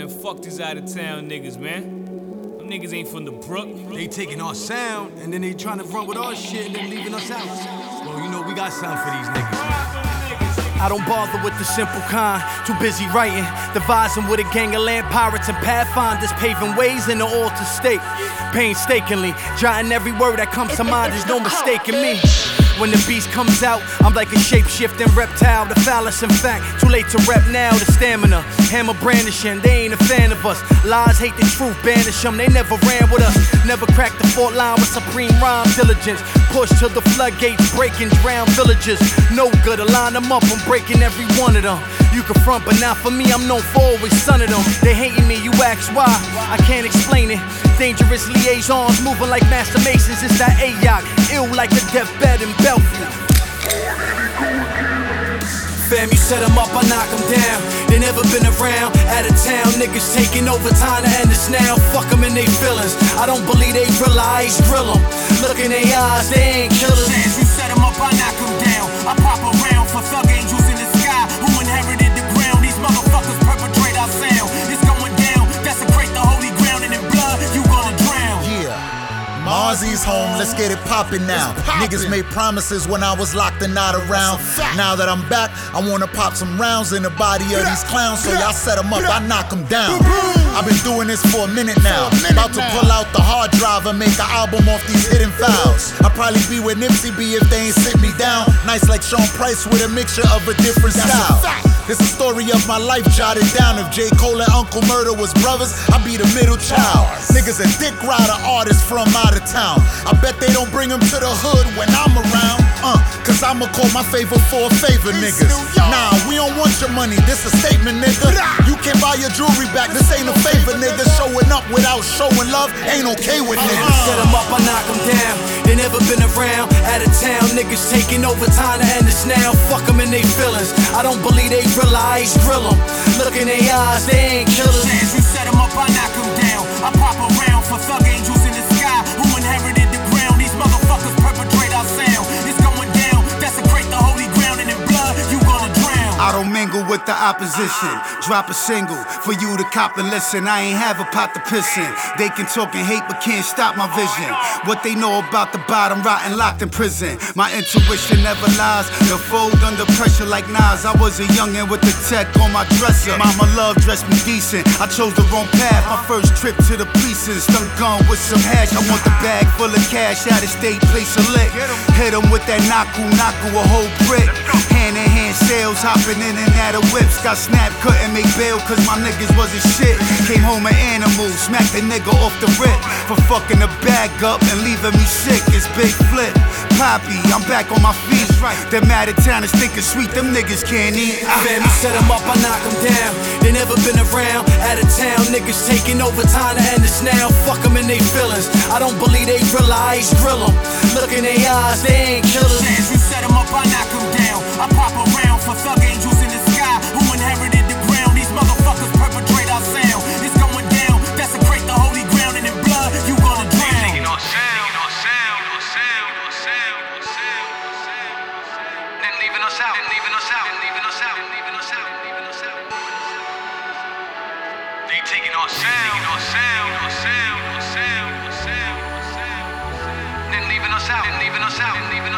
man. Fuck these out of town niggas, man. Them niggas ain't from the brook. They taking our sound and then they trying to run with our shit and then leaving us out. Well, you know we got something for these niggas. I don't bother with the simple kind, too busy writing. Devising with a gang of land pirates and pathfinders, paving ways in the altered state. Painstakingly, jotting every word that comes to mind, there's no mistaking me. When the beast comes out, I'm like a shape shifting reptile, the phallus, in fact. Too late to rep now, the stamina. Hammer brandishing, they ain't a fan of us. Lies hate the truth, banish them, they never ran with us. Never cracked the fort line with supreme rhyme diligence. Push till the floodgates break and drown villages. No good, to line them up, I'm breaking every one of them. You can front, but not for me, I'm known for always son of them. They hating me, you ask why, I can't explain it. Dangerous liaisons moving like master masons, it's that AYOK. Ill like a deathbed in Belfry. Fam, you set them up, I knock them down. They never been around, out of town. Niggas taking over time to end this now. Fuck them in they feelings. I don't believe they realize, drill them. Look in their eyes, they ain't killers. As you set them up, I knock Marzi's home, let's get it poppin' now. Niggas made promises when I was locked and not around. Now that I'm back, I wanna pop some rounds in the body of these clowns. So y'all set them up, I knock them down. I've been doing this for a minute now. About to pull out the hard drive and make an album off these hidden files. I'd probably be where Nipsey be if they ain't sit me down. Nice like Sean Price with a mixture of a different style. This a story of my life jotted down. If J. Cole and Uncle Murder was brothers, I'd be the middle child. Niggas a dick rider artist from out of town. I bet they don't bring them to the hood when I'm around. Uh, cause I'ma call my favor for a favor, niggas. Nah, we don't want your money, this a statement, nigga. You can't buy your jewelry back, this ain't a favor, nigga. Showing up without showing love ain't okay with niggas. Set them up, I knock them down. They never been around, out of town. Niggas taking over time to end this now. Fuck them in they feelings. I don't believe they realize, drill them. Look in their eyes, they ain't killers. As you set them up, I knock them down. I don't mingle with the opposition. Drop a single for you to cop and listen. I ain't have a pot to piss in. They can talk and hate, but can't stop my vision. What they know about the bottom, rotten, locked in prison. My intuition never lies. They'll fold under pressure like Nas. I was a youngin' with the tech on my dresser. Mama love dressed me decent. I chose the wrong path. My first trip to the precinct. Stunk gun with some hash. I want the bag full of cash. Out of state, place a lick. Hit 'em with that naku naku, a whole brick. Hand in hand sales, hopping in and out of whips. Got snapped, couldn't make bail cause my niggas wasn't shit. Came home an animal, smacked the nigga off the rip. For fucking the bag up and leaving me sick. It's big flip. Papi, I'm back on my feet. Them out of town is thinking sweet, them niggas can't eat. Ah. Fam, you set them up, I knock them down. They never been around, out of town. Niggas taking over time to end this now. Fuck them in they feelings. I don't believe they realize, drill them. Look in their eyes, they ain't killers. As you set them up, I knock them down. I pop around thug angels in the sky who inherited the ground. These motherfuckers perpetrate our sound. It's going down, desecrate the holy ground, and in blood, you gonna drown. They taking our sound, our sound, our sound, our sound, our sound, our sound. Then leaving us out, then leaving us out, then leaving us out.